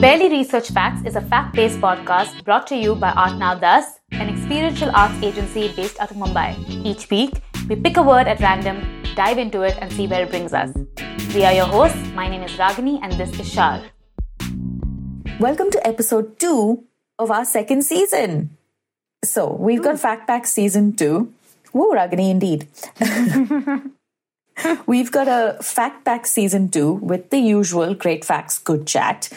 Mm. Barely Research Facts is a fact based podcast brought to you by Art Now Thus, an experiential arts agency based out of Mumbai. Each week, we pick a word at random, dive into it, and see where it brings us. We are your hosts. My name is Ragini, and this is Shar. Welcome to episode two of our second season. So, we've got Fact Pack season two. Woo, Ragini, indeed. We've got a Fact Pack season two with the usual great facts, good chat.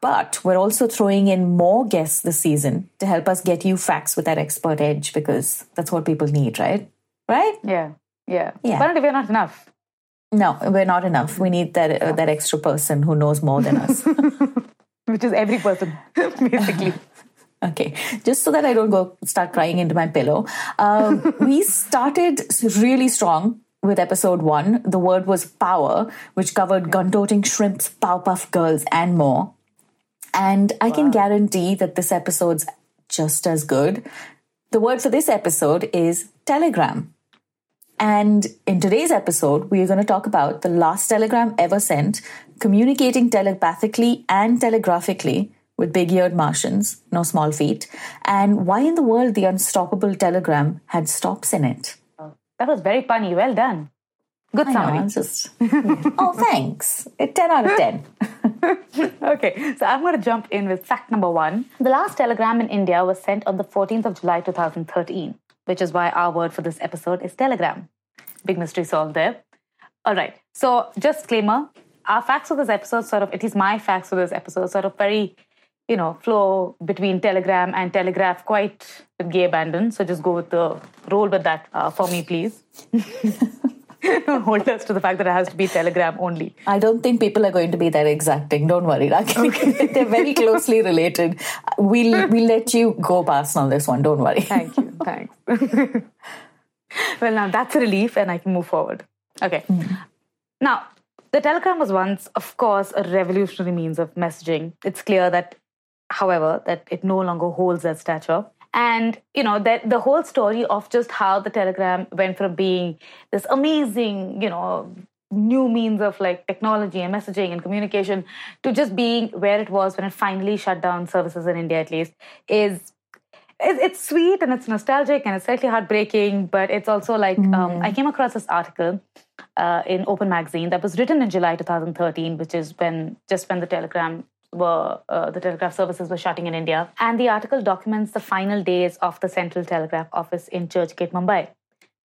But we're also throwing in more guests this season to help us get you facts with that expert edge because that's what people need, right? Right? Yeah. Yeah. Yeah. Apparently, we're not enough. No, we're not enough. We need that uh, that extra person who knows more than us. Which is every person, basically. Okay, just so that I don't go start crying into my pillow. Um, we started really strong with episode one. The word was power, which covered gun toting shrimps, Powerpuff Girls, and more. And I can guarantee that this episode's just as good. The word for this episode is telegram. And in today's episode, we are going to talk about the last telegram ever sent, communicating telepathically and telegraphically with big eared Martians, no small feet, and why in the world the unstoppable telegram had stops in it. That was very funny. Well done. Good know, summary. I'm just, oh, thanks. A 10 out of 10. okay, so I'm going to jump in with fact number one. The last telegram in India was sent on the 14th of July 2013, which is why our word for this episode is telegram. Big mystery solved there. All right, so just disclaimer our facts for this episode, sort of, at least my facts for this episode, sort of very, you know, flow between telegram and telegraph quite with gay abandon. So just go with the, roll with that uh, for me, please. Don't hold us to the fact that it has to be telegram only. I don't think people are going to be that exacting. Don't worry, Rakhi. They're very closely related. We'll, we'll let you go past on this one. Don't worry. Thank you. Thanks. well, now that's a relief, and I can move forward. Okay. Hmm. Now, the telegram was once, of course, a revolutionary means of messaging. It's clear that, however, that it no longer holds that stature. And you know that the whole story of just how the telegram went from being this amazing, you know, new means of like technology and messaging and communication to just being where it was when it finally shut down services in India, at least, is it's sweet and it's nostalgic and it's slightly heartbreaking, but it's also like um, I came across this article uh, in Open Magazine that was written in July 2013, which is when just when the telegram were uh, the telegraph services were shutting in India, and the article documents the final days of the Central Telegraph Office in Churchgate, Mumbai.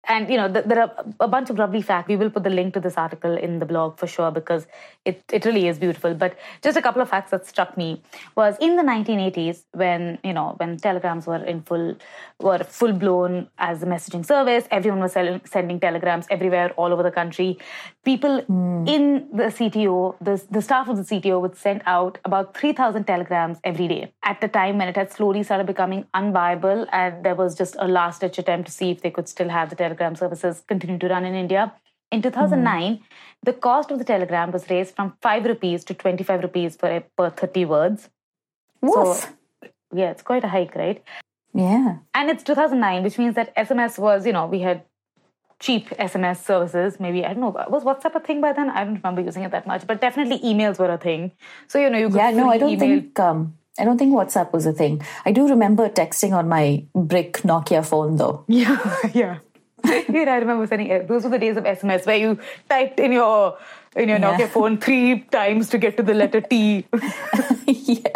And you know, th- there are a bunch of lovely facts. We will put the link to this article in the blog for sure because it, it really is beautiful. But just a couple of facts that struck me was in the 1980s when you know when telegrams were in full were full blown as a messaging service. Everyone was sending telegrams everywhere, all over the country. People hmm. in the CTO, the the staff of the CTO would send out about 3,000 telegrams every day. At the time when it had slowly started becoming unviable, and there was just a last ditch attempt to see if they could still have the telegram services continue to run in India. In 2009, the cost of the telegram was raised from 5 rupees to 25 rupees for a, per 30 words. Woof. Yeah, it's quite a hike, right? yeah. And it's 2009, which means that SMS was, you know, we had cheap SMS services. Maybe, I don't know, was WhatsApp a thing by then? I don't remember using it that much, but definitely emails were a thing. So, you know, you could Yeah, no, I don't email. think um, I don't think WhatsApp was a thing. I do remember texting on my brick Nokia phone though. Yeah, yeah. yeah, I remember sending uh, those were the days of SMS where you typed in your in your Yeah. Nokia phone three times to get to the letter T. yeah,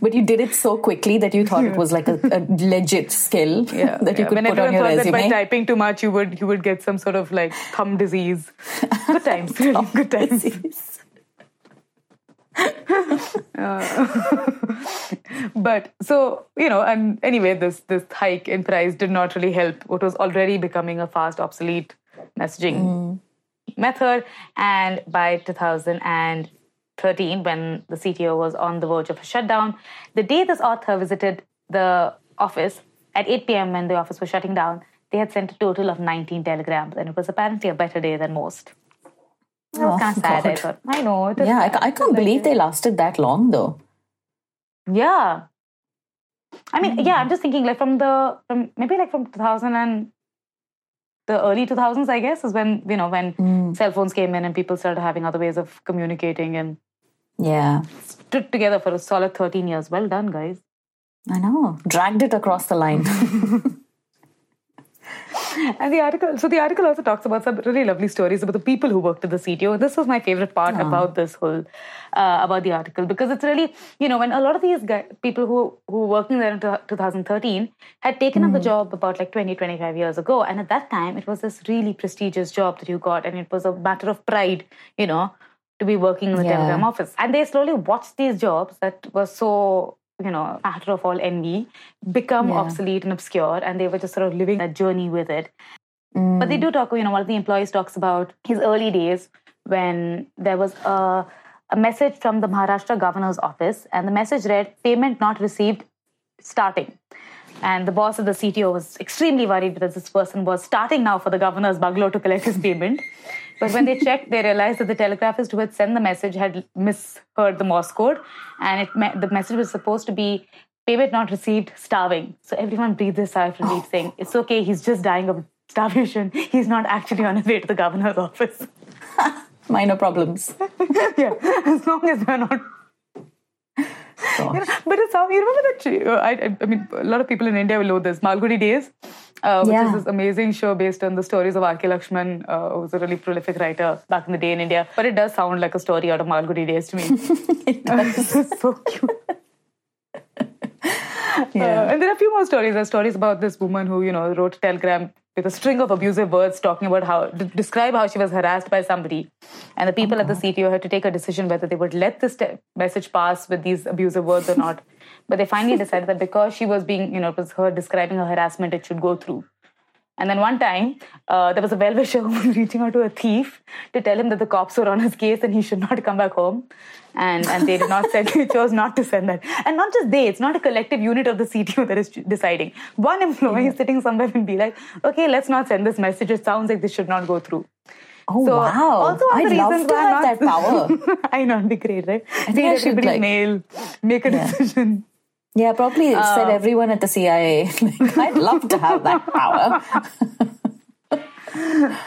but you did it so quickly that you thought it was like a, a legit skill Yeah, that you yeah. could when put on your thought that by typing too much you would you would get some sort of like thumb disease. Good times, really good times. Uh, but so you know and anyway this this hike in price did not really help what was already becoming a fast obsolete messaging mm. method. And by 2013 when the cto was on the verge of a shutdown the day this author visited the office at 8 p.m when the office was shutting down they had sent a total of 19 telegrams and it was apparently a better day than most Oh, kind of sad i thought i know it Yeah, I, I can't believe they uh, lasted that long though. Yeah. I mean, yeah, I'm hmm. just thinking like from the from maybe like from 2000 and the early 2000s, I guess, is when you know when hmm. cell phones came in and people started having other ways of communicating and Yeah. Stood together for a solid 13 years. Well done, guys. I know. Dragged it across the line. And the article, so the article also talks about some really lovely stories about the people who worked at the CTO. This was my favorite part about this whole, uh, about the article because it's really, you know, when a lot of these guys, people who who were working there in 2013 had taken up the job about like 20, 25 years ago, and at that time it was this really prestigious job that you got, and it was a matter of pride, you know, to be working in the Yeah. telegram office. And they slowly watched these jobs that were so you know, matter of all envy, become Yeah. obsolete and obscure, and they were just sort of living that journey with it. But they mm. do talk, you know, one of the employees talks about his early days when there was a, a message from the Maharashtra governor's office, and the message read, Payment not received starting. And the boss of the CTO was extremely worried because this person was starting now for the governor's bungalow to collect his payment. But when they checked, they realized that the telegraphist who had sent the message had misheard the Morse code, and it me- the message was supposed to be payment not received, starving. So everyone breathed a sigh of relief, saying, oh. "It's okay, he's just dying of starvation. He's not actually on his way to the governor's office." Minor problems. yeah, as long as they're not Gosh. You know, but it's how you remember that. tree- I, I, mean, a lot of people in India will know this. Malgudi Days, uh, which Yeah. is this amazing show based on the stories of R.K. Lakshman, uh, who was a really prolific writer back in the day in India. But it does sound like a story out of Malgudi Days to me. it's so cute. Yeah. Uh, and there are a few more stories. There are stories about this woman who, you know, wrote telegram with a string of abusive words talking about how, to describe how she was harassed by somebody. And the people at the uh-huh. CTO had to take a decision whether they would let this te- message pass with these abusive words or not. But they finally decided that because she was being, you know, it was her describing her harassment, it should go through. And then one time, uh, there was a well-wisher who was reaching out to a thief to tell him that the cops were on his case and he should not come back home. And and they did not send, they chose not to send that. And not just they, it's not a collective unit of the CTO that is deciding. One employee is sitting somewhere and be like, okay, let's not send this message. It sounds like this should not go through. Oh So, wow! Also, one of I'd the love reasons to have that power. I know, it'd be great, right? I think I should, everybody's like- mail, make a Yeah. decision. Yeah, probably it said Uh, everyone at the CIA. Like, I'd love to have that power.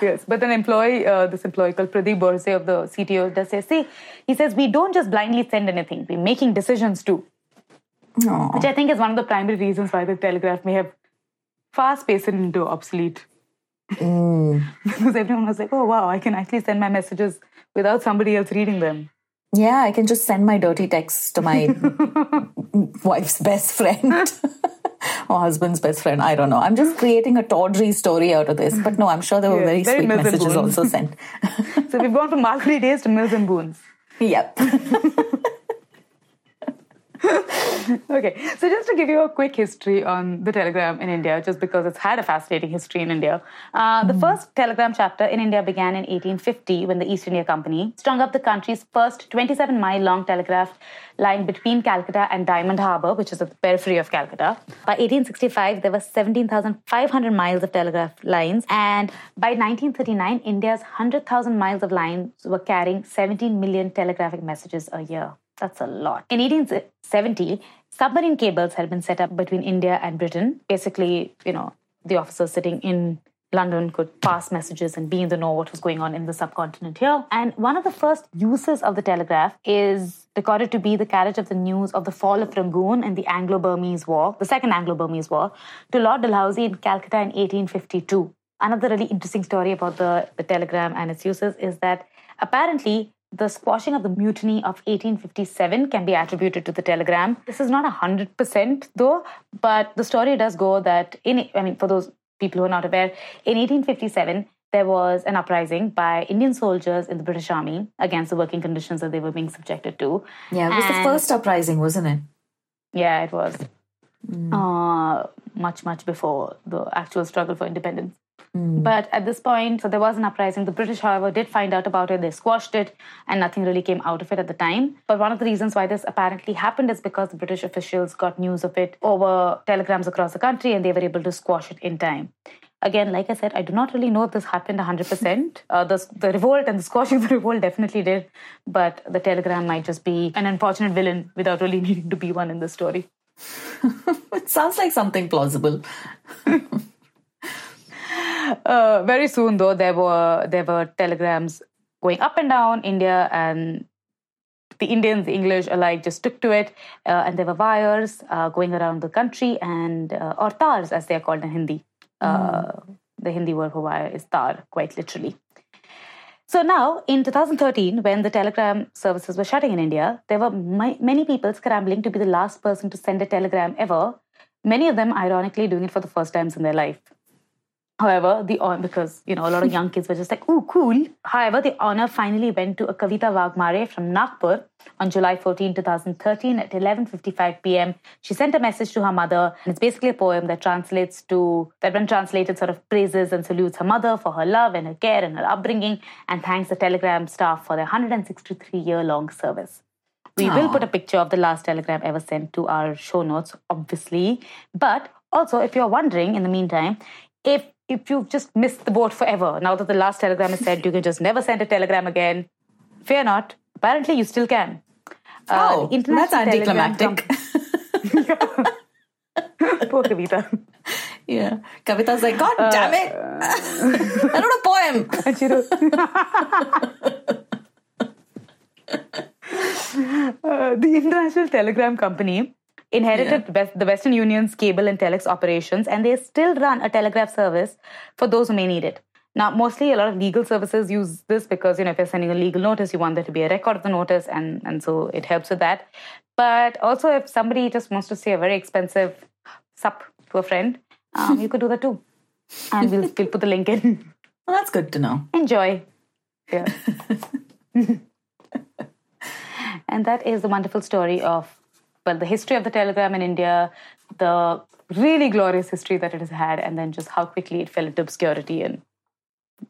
Yes, but an employee, uh, this employee called Pradeep Borse of the CTO, does say, see, he says, we don't just blindly send anything, we're making decisions too. Aw. Which I think is one of the primary reasons why the telegraph may have fast paced into obsolete. because everyone was like, oh, wow, I can actually send my messages without somebody else reading them. Yeah, I can just send my dirty texts to my wife's best friend or husband's best friend. I don't know. I'm just creating a tawdry story out of this. But no, I'm sure there were very, very sweet messages also sent. So we've gone from Malgudi days to Mills and Boons. yep. Okay, so just to give you a quick history on the telegram in India, just because it's had a fascinating history in India. Uh, the first telegram chapter in India began in 1850 when the East India Company strung up the country's first 27 mile long telegraph line between Calcutta and Diamond Harbour, which is at the periphery of Calcutta. By 1865, there were 17,500 miles of telegraph lines, and by 1939, India's 100,000 miles of lines were carrying 17 million telegraphic messages a year. That's a lot. In 1870, submarine cables had been set up between India and Britain. Basically, you know, the officers sitting in London could pass messages and be in the know what was going on in the subcontinent here. And one of the first uses of the telegraph is recorded to be the carriage of the news of the fall of Rangoon in the Anglo-Burmese War, the Second Anglo-Burmese War, to Lord Dalhousie in Calcutta in 1852. Another really interesting story about the, the telegram and its uses is that apparently the squashing of the mutiny of 1857 can be attributed to the telegram. This is not 100% though, but the story does go that in, I mean, for those people who are not aware, in 1857, there was an uprising by Indian soldiers in the British Army against the working conditions that they were being subjected to. Yeah, it was the first uprising, wasn't it? Yeah, it was. Uh, much, much before the actual struggle for independence. But at this point, so there was an uprising. The British, however, did find out about it. They squashed it, and nothing really came out of it at the time. But one of the reasons why this apparently happened is because the British officials got news of it over telegrams across the country, and they were able to squash it in time. Again, like I said, I do not really know if this happened 100%. Uh, the, the revolt and the squashing of the revolt definitely did, but the telegram might just be an unfortunate villain without really needing to be one in the story. It sounds like something plausible. Uh, very soon, though, there were there were telegrams going up and down India, and the Indians, the English alike just took to it, uh, and there were wires uh, going around the country, and uh, or tars as they are called in Hindi. Mm. The Hindi word for wire is tar, quite literally. So now, in 2013, when the telegram services were shutting in India, there were my, many people scrambling to be the last person to send a telegram ever. Many of them, ironically, doing it for the first times in their life. However, the honor, because you know a lot of young kids were just like, "Oh, cool." However, the honor finally went to a Kavita Wagmare from Nagpur on July 14, 2013, at 11:55 p.m. She sent a message to her mother, and it's basically a poem that translates to that, when translated, sort of praises and salutes her mother for her love and her care and her upbringing, and thanks the Telegram staff for their 163-year-long service. We Aww. will put a picture of the last telegram ever sent to our show notes, obviously. But also, if you're wondering, in the meantime, if if you've just missed the boat forever, now that the last telegram is sent, you can just never send a telegram again. Fear not. Apparently, you still can. Uh, oh, that's anticlimactic. Poor Kavita. Yeah. Kavita's like, God uh, damn it. I wrote a poem. And she wrote. uh, the International Telegram Company inherited yeah. the Western Union's cable and telex operations, and they still run a telegraph service for those who may need it. Now, mostly a lot of legal services use this because, you know, if you're sending a legal notice, you want there to be a record of the notice, and, and so it helps with that. But also, if somebody just wants to say a very expensive sup to a friend, um, you could do that too. And we'll, we'll put the link in. Well, that's good to know. Enjoy. Yeah. and that is the wonderful story of well, the history of the telegram in India, the really glorious history that it has had, and then just how quickly it fell into obscurity. And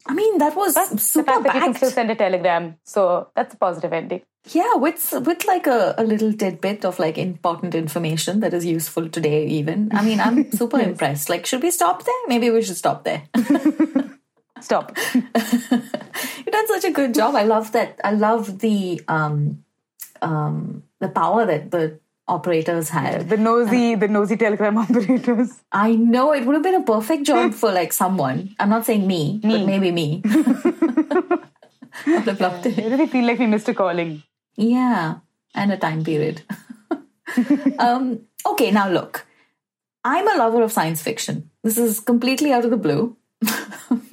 I mean, that was but super the fact that you can still send a telegram, so that's a positive ending. Yeah, with with like a, a little tidbit of like important information that is useful today. Even I mean, I'm super yes. impressed. Like, should we stop there? Maybe we should stop there. stop. You've done such a good job. I love that. I love the um um the power that the operators had. The nosy, uh, the nosy telegram operators. I know it would have been a perfect job for like someone. I'm not saying me, me. but maybe me. I would have loved it. I really feel like we missed a calling. Yeah, and a time period. um, okay, now look. I'm a lover of science fiction. This is completely out of the blue.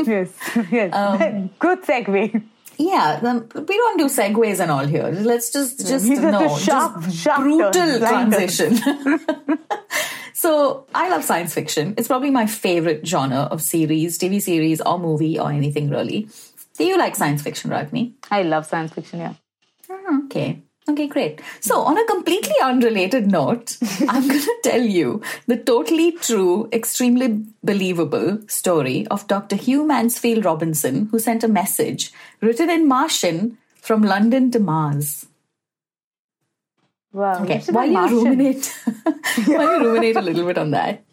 yes, yes. Um, Good segue. Yeah, we don't do segues and all here. Let's just just no, sharp, just sharp brutal transition. so I love science fiction. It's probably my favorite genre of series, TV series, or movie, or anything really. Do you like science fiction, Ragini? I love science fiction. Yeah. Ah, okay. Okay, great. So, on a completely unrelated note, I'm going to tell you the totally true, extremely believable story of Dr. Hugh Mansfield Robinson, who sent a message written in Martian from London to Mars. Wow. Okay, why you ruminate? why you ruminate a little bit on that?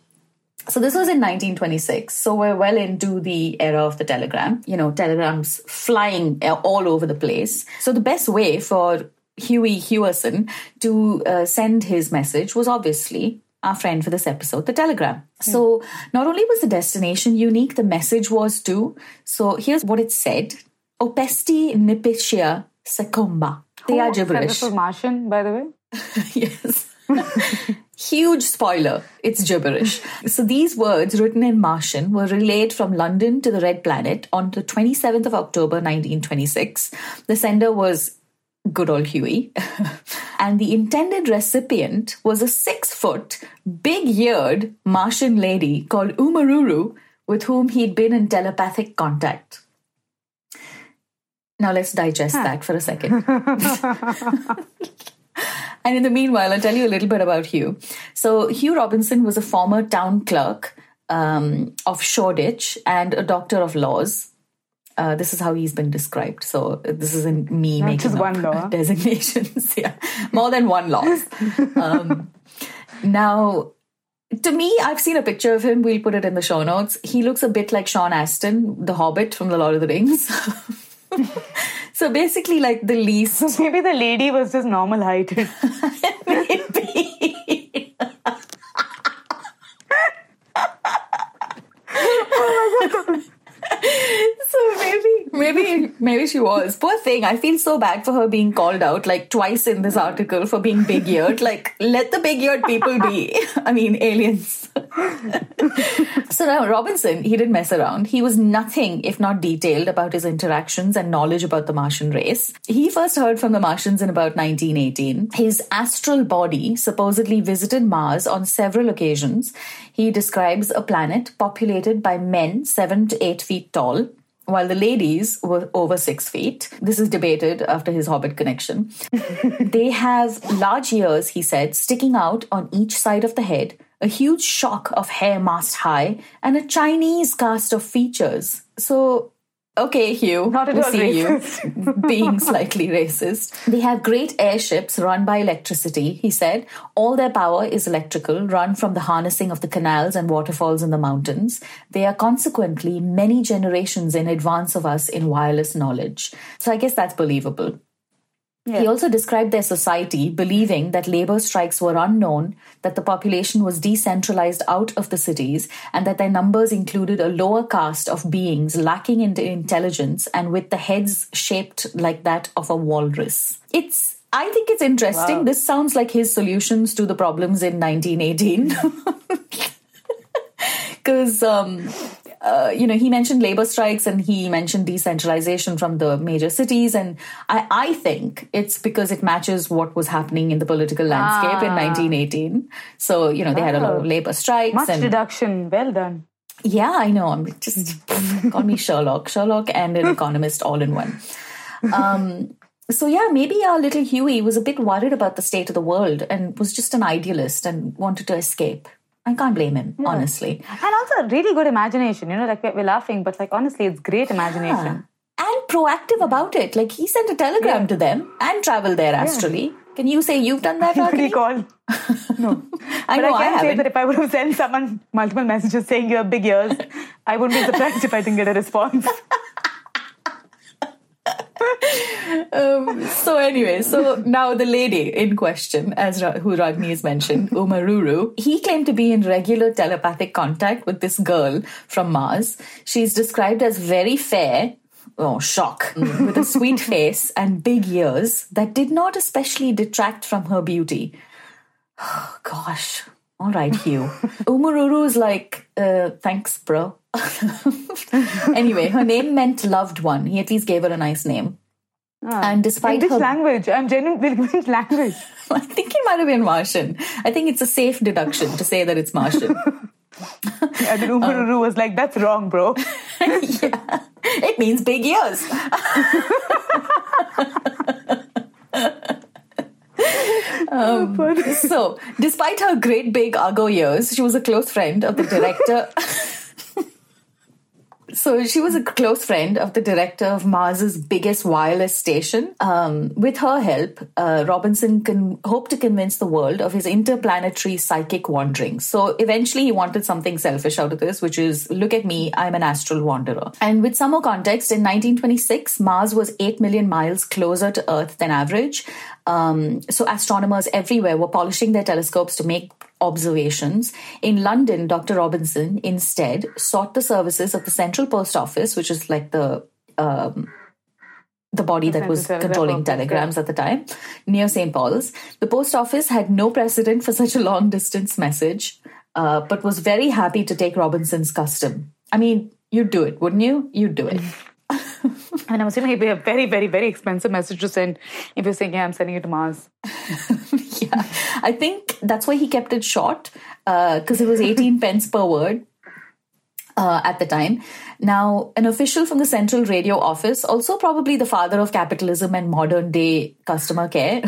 So this was in 1926. So we're well into the era of the telegram. You know, telegrams flying all over the place. So the best way for Huey Hewison to uh, send his message was obviously our friend for this episode, the Telegram. Mm. So not only was the destination unique, the message was too. So here's what it said: Opesti nipitia secumba. They are gibberish. Martian, by the way. yes. Huge spoiler, it's gibberish. so these words written in Martian were relayed from London to the Red Planet on the 27th of October 1926. The sender was good old Huey. and the intended recipient was a six foot, big eared Martian lady called Umaruru, with whom he'd been in telepathic contact. Now let's digest huh. that for a second. and in the meanwhile, I'll tell you a little bit about Hugh. So, Hugh Robinson was a former town clerk um, of Shoreditch and a doctor of laws. Uh, this is how he's been described. So this isn't me Not making just one law. designations. yeah, more than one law. Um, now, to me, I've seen a picture of him. We'll put it in the show notes. He looks a bit like Sean Astin, the Hobbit from The Lord of the Rings. so basically, like the least. So maybe the lady was just normal height. maybe. oh my god. so maybe maybe maybe she was. Poor thing. I feel so bad for her being called out like twice in this article for being big eared. like, let the big eared people be. I mean, aliens. so now Robinson, he didn't mess around. He was nothing if not detailed about his interactions and knowledge about the Martian race. He first heard from the Martians in about 1918. His astral body supposedly visited Mars on several occasions. He describes a planet populated by men seven to eight feet tall while the ladies were over six feet. This is debated after his Hobbit connection. they have large ears, he said, sticking out on each side of the head, a huge shock of hair mast high, and a Chinese cast of features. So Okay, Hugh. Not at all see racist. you being slightly racist. They have great airships run by electricity, he said. All their power is electrical, run from the harnessing of the canals and waterfalls in the mountains. They are consequently many generations in advance of us in wireless knowledge. So I guess that's believable. He also described their society believing that labor strikes were unknown, that the population was decentralized out of the cities, and that their numbers included a lower caste of beings lacking in intelligence and with the heads shaped like that of a walrus. It's I think it's interesting. Wow. This sounds like his solutions to the problems in 1918. Because um, uh, you know, he mentioned labor strikes and he mentioned decentralization from the major cities. And I, I think it's because it matches what was happening in the political landscape in Ah. 1918. So, you know, they had a lot of labor strikes. Much and deduction. Well done. yeah, I know. I'm just call me Sherlock, Sherlock, and an economist all in one. Um, so yeah, maybe our little Huey was a bit worried about the state of the world and was just an idealist and wanted to escape. I can't blame him, honestly. And also, really good imagination. You know, like we're, laughing, but like honestly, it's great imagination. And proactive about it. Like he sent a telegram to them and traveled there astrally. Can you say you've done that, What do you Ragini? call? No. I but know I I can say that if I would have sent someone multiple messages saying you have big ears, I wouldn't be surprised if I didn't get a response. So anyway, so now the lady in question, as Ra- who Ragini has mentioned, Umaruru, he claimed to be in regular telepathic contact with this girl from Mars. She's described as very fair. Oh, shock. With a sweet face and big ears that did not especially detract from her beauty. Oh, gosh. All right, Hugh. Umaruru is like, uh, thanks, bro. anyway, her name meant loved one. He at least gave her a nice name. And In despite which her language? I'm genuinely which language? I think it might have been Martian. I think it's a safe deduction to say that it's Martian. And then Umaruru was like, that's wrong, bro. yeah. It means big ears. Um, so, despite her great big Argo years, she was a close friend of the director. So she was a close friend of the director of Mars's biggest wireless station. Um, with her help, uh, Robinson can hope to convince the world of his interplanetary psychic wanderings. So eventually, he wanted something selfish out of this, which is, look at me, I'm an astral wanderer. And with some more context, in 1926, Mars was eight million miles closer to Earth than average. Um, so astronomers everywhere were polishing their telescopes to make observations. In London, Dr. Robinson instead sought the services of the Central Post Office, which is like the um, the body that was controlling telegrams at the time, near St. Paul's. The post office had no precedent for such a long distance message, uh, but was very happy to take Robinson's custom. I mean, you'd do it, wouldn't you? You'd do it. And I'm assuming it'd be a very, very, very expensive message to send if you're saying, yeah, I'm sending it to Mars. yeah, I think that's why he kept it short because it was 18 pence per word. Uh, at the time. Now, an official from the Central Radio Office, also probably the father of capitalism and modern day customer care,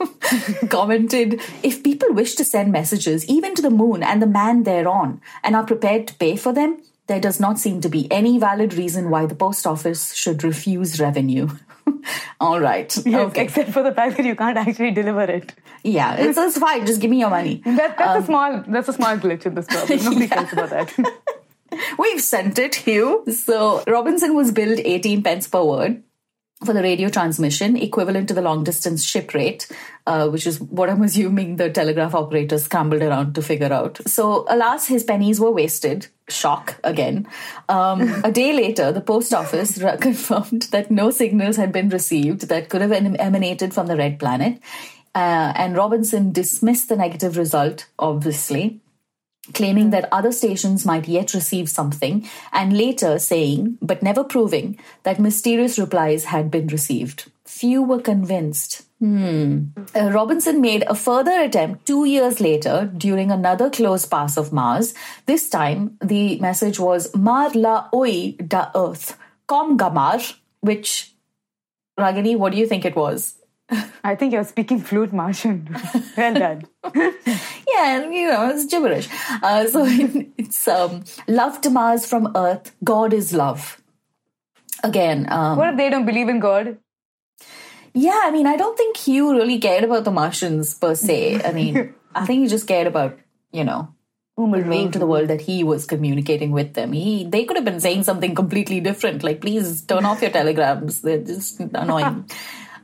commented if people wish to send messages, even to the moon and the man thereon, and are prepared to pay for them, there does not seem to be any valid reason why the post office should refuse revenue. All right. Yes, okay. except for the fact that you can't actually deliver it. Yeah, it's, it's fine. Just give me your money. That, that's a um, small that's a small glitch in this problem. Nobody cares about that. We've sent it, Hugh. So Robinson was billed 18 pence per word. For the radio transmission, equivalent to the long distance ship rate, uh, which is what I'm assuming the telegraph operators scrambled around to figure out. So, alas, his pennies were wasted. Shock again. Um, a day later, the post office confirmed that no signals had been received that could have emanated from the red planet. Uh, and Robinson dismissed the negative result, obviously, claiming that other stations might yet receive something, and later saying, but never proving, that mysterious replies had been received. Few were convinced. Hmm. Uh, Robinson made a further attempt two years later during another close pass of Mars. This time, the message was Mar la oi da Earth, kom gamar, which, Ragini, what do you think it was? I think you're speaking fluent Martian. well done. yeah, you know, it's gibberish. Uh, so it's um, love to Mars from Earth. God is love. Again. Um, what if they don't believe in God? Yeah, I mean, I don't think Hugh really cared about the Martians per se. I mean, I think he just cared about, you know, conveying to the world that he was communicating with them. He they could have been saying something completely different, like please turn off your telegrams. They're just annoying.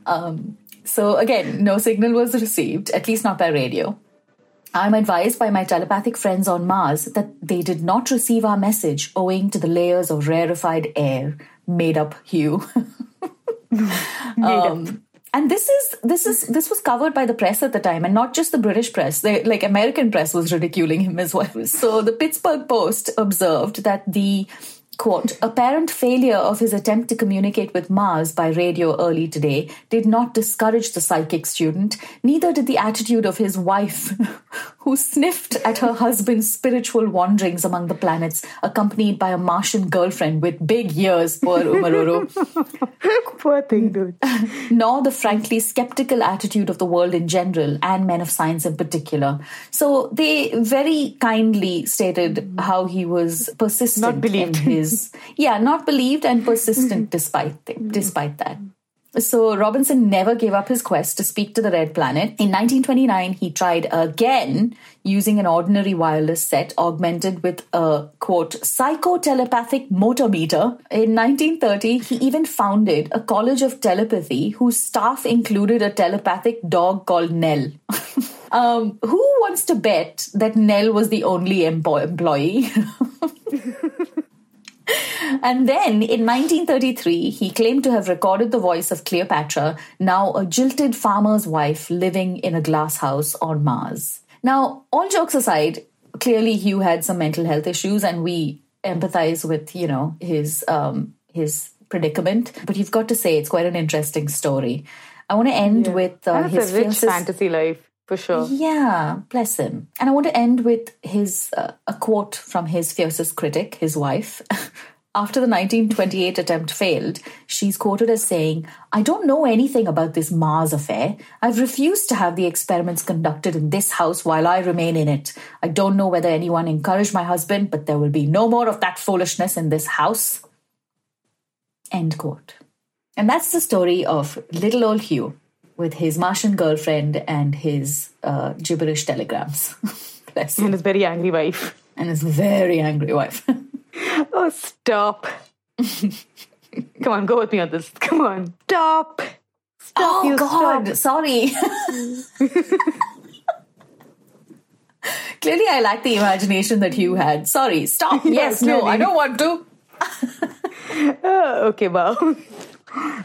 um, so again, no signal was received, at least not by radio. I'm advised by my telepathic friends on Mars that they did not receive our message owing to the layers of rarefied air made up Hugh. um, and this is this is this was covered by the press at the time and not just the british press they, like american press was ridiculing him as well so the pittsburgh post observed that the Quote, apparent failure of his attempt to communicate with Mars by radio early today did not discourage the psychic student, neither did the attitude of his wife, who sniffed at her husband's spiritual wanderings among the planets, accompanied by a Martian girlfriend with big ears, poor Umaruru. poor thing, dude. Nor the frankly skeptical attitude of the world in general, and men of science in particular. So they very kindly stated how he was persistent in his yeah not believed and persistent despite despite that so Robinson never gave up his quest to speak to the red planet. In 1929, he tried again using an ordinary wireless set augmented with a quote psychotelepathic motor meter. In 1930, he even founded a college of telepathy whose staff included a telepathic dog called Nell. um, who wants to bet that Nell was the only empo- employee? and then in 1933, he claimed to have recorded the voice of Cleopatra, now a jilted farmer's wife living in a glass house on Mars. Now, all jokes aside, clearly Hugh had some mental health issues, and we empathize with, you know, his um, his predicament. But you've got to say it's quite an interesting story. I want to end yeah. with uh, his rich fantasy life for sure. Yeah, bless him. And I want to end with his uh, a quote from his fiercest critic, his wife. After the 1928 attempt failed, she's quoted as saying, I don't know anything about this Mars affair. I've refused to have the experiments conducted in this house while I remain in it. I don't know whether anyone encouraged my husband, but there will be no more of that foolishness in this house. End quote. And that's the story of little old Hugh with his Martian girlfriend and his uh, gibberish telegrams. and his very angry wife. And his very angry wife. oh, stop. Come on, go with me on this. Come on. Stop. Stop. Oh, God. Stop. Sorry. Clearly, I lack the imagination that you had. Sorry. Stop. Yes, no, I don't want to. oh, okay, well.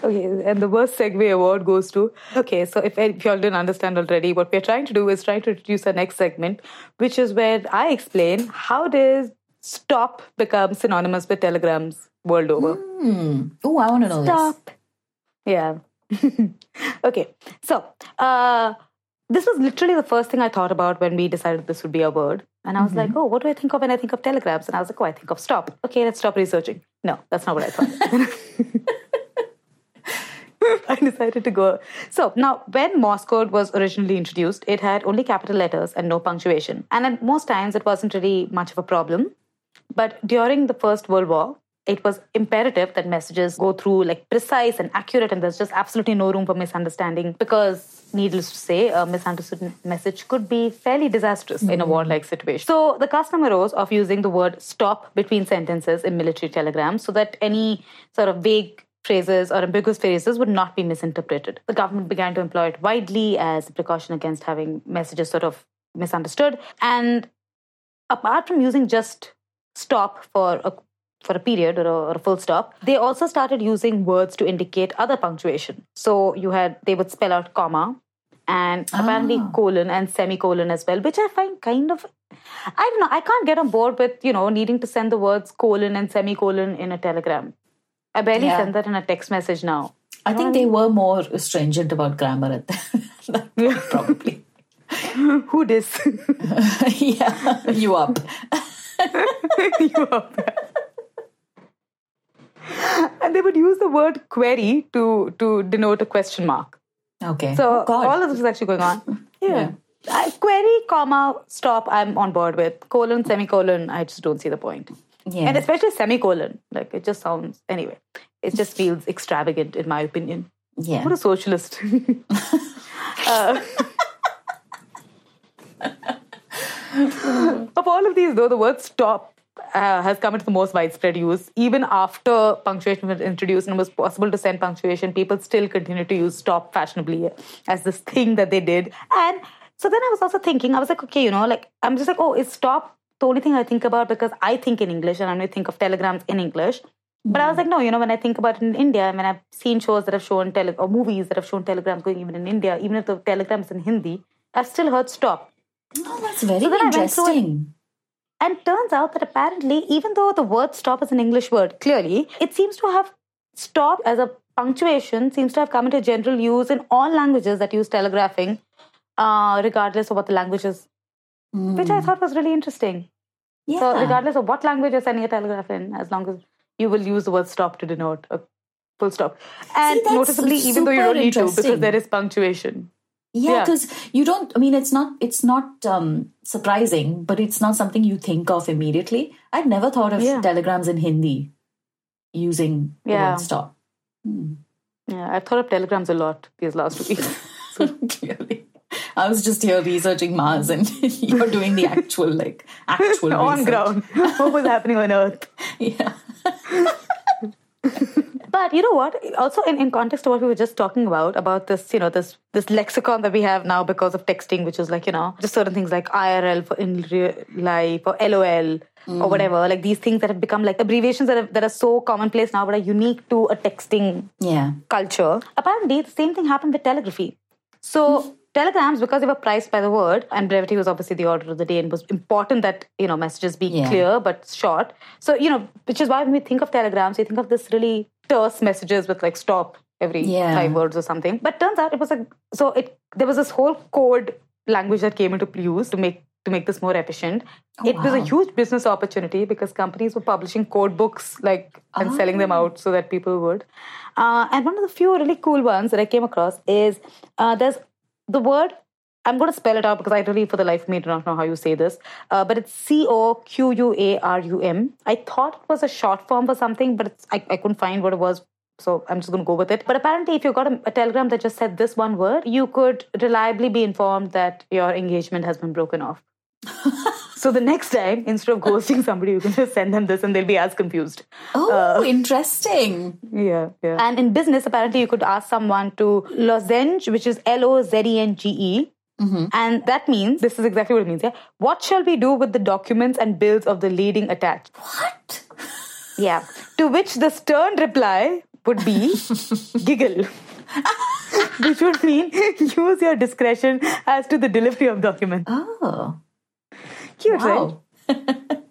Okay, and the worst segue award goes to. Okay, so if, if you all didn't understand already, what we're trying to do is trying to introduce our next segment, which is where I explain how does stop become synonymous with telegrams world over. Mm. Oh, I want to know this. stop. this. Yeah. okay, so uh, this was literally the first thing I thought about when we decided this would be a word. And I was mm-hmm. like, oh, what do I think of when I think of telegrams? And I was like, oh, I think of stop. Okay, let's stop researching. No, that's not what I thought. I decided to go. So now, when Morse code was originally introduced, it had only capital letters and no punctuation. And at most times, it wasn't really much of a problem. But during the First World War, it was imperative that messages go through like precise and accurate, and there's just absolutely no room for misunderstanding because, needless to say, a misunderstood message could be fairly disastrous mm-hmm. in a mm-hmm. war-like situation. So the custom arose of using the word "stop" between sentences in military telegrams, so that any sort of vague phrases or ambiguous phrases would not be misinterpreted. The government began to employ it widely as a precaution against having messages sort of misunderstood. And apart from using just stop for a for a period or a, or a, full stop, they also started using words to indicate other punctuation. So you had they would spell out comma and apparently ah. colon and semicolon as well, which I find kind of I don't know. I can't get on board with you know needing to send the words colon and semicolon in a telegram. I barely yeah. send that in a text message now. I think they were more stringent about grammar at that probably. Who this yeah, you up. You up. and they would use the word query to to denote a question mark. Okay. So oh, all of this is actually going on. Yeah. yeah. query, comma, stop, I'm on board with. Colon, semicolon, I just don't see the point. Yeah. And especially semicolon. Like it just sounds anyway. It just feels extravagant in my opinion. Yeah. What a socialist. uh, of all of these, though, the word stop uh, has come into the most widespread use. Even after punctuation was introduced and it was possible to send punctuation, people still continue to use stop fashionably as this thing that they did. And so then I was also thinking, I was like, okay, you know, like, I'm just like, oh, is stop the only thing I think about because I think in English and I only think of telegrams in English. But I was like, no, you know, when I think about it in India, when I've seen shows that have shown tele- or movies that have shown telegrams going even in India, even if the telegram is in Hindi, I've still heard stop. Oh, that's very so interesting. And turns out that apparently, even though the word stop is an English word, clearly, it seems to have stop as a punctuation seems to have come into general use in all languages that use telegraphing, uh, regardless of what the language is, mm. which I hmm. thought was really interesting. Yeah. So, regardless of what language you're sending a telegraph in, as long as you will use the word stop to denote a full stop. And See, noticeably, even though you don't need to, because there is punctuation yeah because yeah. you don't i mean it's not it's not um, surprising but it's not something you think of immediately i'd never thought of yeah. telegrams in hindi using the yeah. word stop hmm. yeah i've thought of telegrams a lot these last two weeks clearly I was just here researching Mars, and you're doing the actual, like, actual on research. ground. What was happening on Earth? Yeah. But you know what? Also, in, in context of what we were just talking about, about this, you know, this this lexicon that we have now because of texting, which is like, you know, just certain things like IRL for in real life or LOL mm. or whatever, like these things that have become like abbreviations that, have, that are so commonplace now but are unique to a texting yeah. culture. Apparently, the same thing happened with telegraphy. So, mm telegrams because they were priced by the word and brevity was obviously the order of the day and was important that you know messages be yeah. clear but short so you know which is why when we think of telegrams we think of this really terse messages with like stop every yeah. five words or something but turns out it was a so it there was this whole code language that came into use to make to make this more efficient. Oh, it wow. was a huge business opportunity because companies were publishing code books like and oh. selling them out so that people would. Uh, and one of the few really cool ones that I came across is uh, there's the word I'm going to spell it out because I really, for the life of me, do not know how you say this. Uh, but it's C O Q U A R U M. I thought it was a short form for something, but I, I couldn't find what it was. So I'm just going to go with it. But apparently, if you got a, a, telegram that just said this one word, you could reliably be informed that your engagement has been broken off. so the next time, instead of ghosting somebody, you can just send them this and they'll be as confused. Oh, uh, interesting. Yeah, yeah. And in business, apparently, you could ask someone to lozenge, which is L O Z E N G E. Mm-hmm. And that means, this is exactly what it means, yeah. What shall we do with the documents and bills of the leading attached? What? Yeah. To which the stern reply would be giggle. which would mean use your discretion as to the delivery of documents. Oh. Cute, wow. right?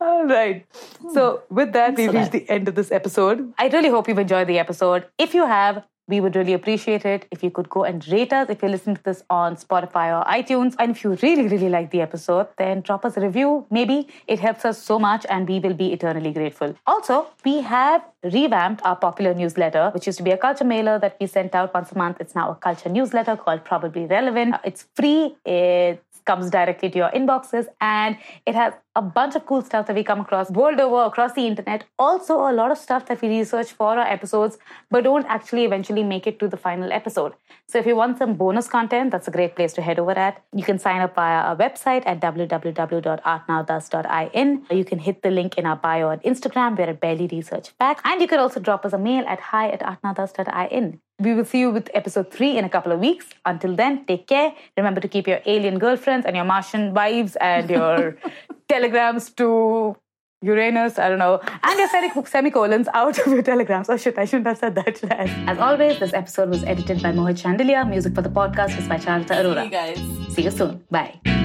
All right. So, with that, we've reached the end of this episode. I really hope you've enjoyed the episode. If you have, we would really appreciate it if you could go and rate us if you're listening to this on Spotify or iTunes. And if you really, really like the episode, then drop us a review. Maybe it helps us so much and we will be eternally grateful. Also, we have revamped our popular newsletter, which used to be a culture mailer that we sent out once a month. It's now a culture newsletter called Probably Relevant. It's free. It comes directly to your inboxes and it has a bunch of cool stuff that we come across world over across the internet. Also, a lot of stuff that we research for our episodes, but don't actually eventually make it to the final episode. So, if you want some bonus content, that's a great place to head over at. You can sign up via our website at www.artnowthus.in. You can hit the link in our bio on Instagram. We're at Barely Research Back. And you can also drop us a mail at hi at artnowthus.in. We will see you with episode three in a couple of weeks. Until then, take care. Remember to keep your alien girlfriends and your Martian wives and your telegrams to Uranus, I don't know, and your semicolons out of your telegrams. Oh shit, I shouldn't have said that. As always, this episode was edited by Mohit Chandelier. Music for the podcast was by Charlotte Arora. Hey guys. See you soon. Bye.